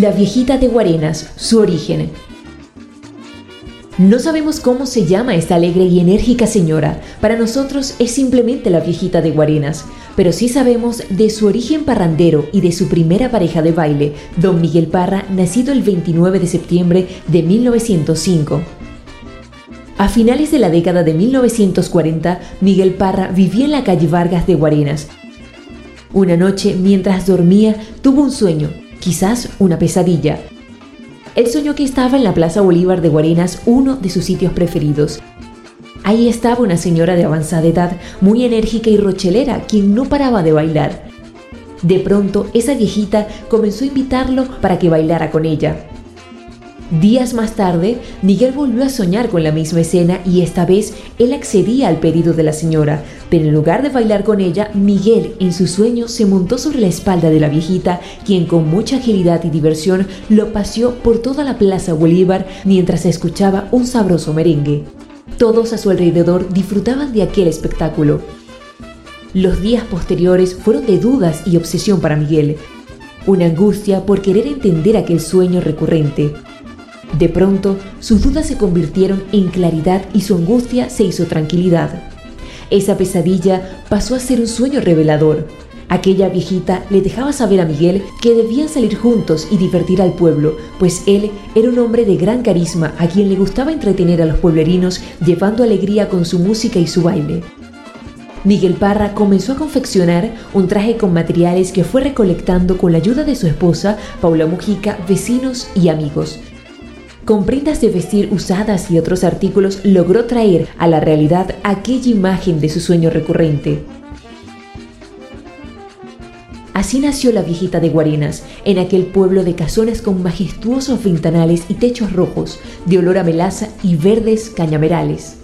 La viejita de Guarenas, su origen. No sabemos cómo se llama esta alegre y enérgica señora. Para nosotros es simplemente la viejita de Guarenas, pero sí sabemos de su origen parrandero y de su primera pareja de baile, don Miguel Parra, nacido el 29 de septiembre de 1905. A finales de la década de 1940, Miguel Parra vivía en la calle Vargas de Guarenas. Una noche, mientras dormía, tuvo un sueño quizás una pesadilla. Él soñó que estaba en la Plaza Bolívar de Guarenas, uno de sus sitios preferidos. Ahí estaba una señora de avanzada edad, muy enérgica y rochelera, quien no paraba de bailar. De pronto, esa viejita comenzó a invitarlo para que bailara con ella. Días más tarde, Miguel volvió a soñar con la misma escena y esta vez él accedía al pedido de la señora, pero en lugar de bailar con ella, Miguel en su sueño se montó sobre la espalda de la viejita, quien con mucha agilidad y diversión lo paseó por toda la Plaza Bolívar mientras escuchaba un sabroso merengue. Todos a su alrededor disfrutaban de aquel espectáculo. Los días posteriores fueron de dudas y obsesión para Miguel, una angustia por querer entender aquel sueño recurrente. De pronto, sus dudas se convirtieron en claridad y su angustia se hizo tranquilidad. Esa pesadilla pasó a ser un sueño revelador. Aquella viejita le dejaba saber a Miguel que debían salir juntos y divertir al pueblo, pues él era un hombre de gran carisma a quien le gustaba entretener a los pueblerinos llevando alegría con su música y su baile. Miguel Parra comenzó a confeccionar un traje con materiales que fue recolectando con la ayuda de su esposa, Paula Mujica, vecinos y amigos. Con prendas de vestir usadas y otros artículos logró traer a la realidad aquella imagen de su sueño recurrente. Así nació la viejita de Guarenas, en aquel pueblo de casones con majestuosos ventanales y techos rojos, de olor a melaza y verdes cañamerales.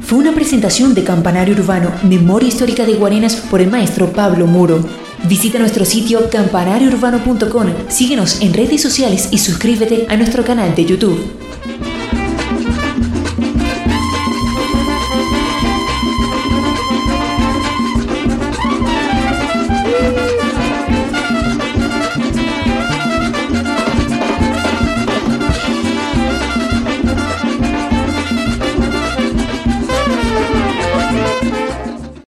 Fue una presentación de Campanario Urbano, Memoria Histórica de Guarenas por el maestro Pablo Muro. Visita nuestro sitio campanariourbano.com, síguenos en redes sociales y suscríbete a nuestro canal de YouTube.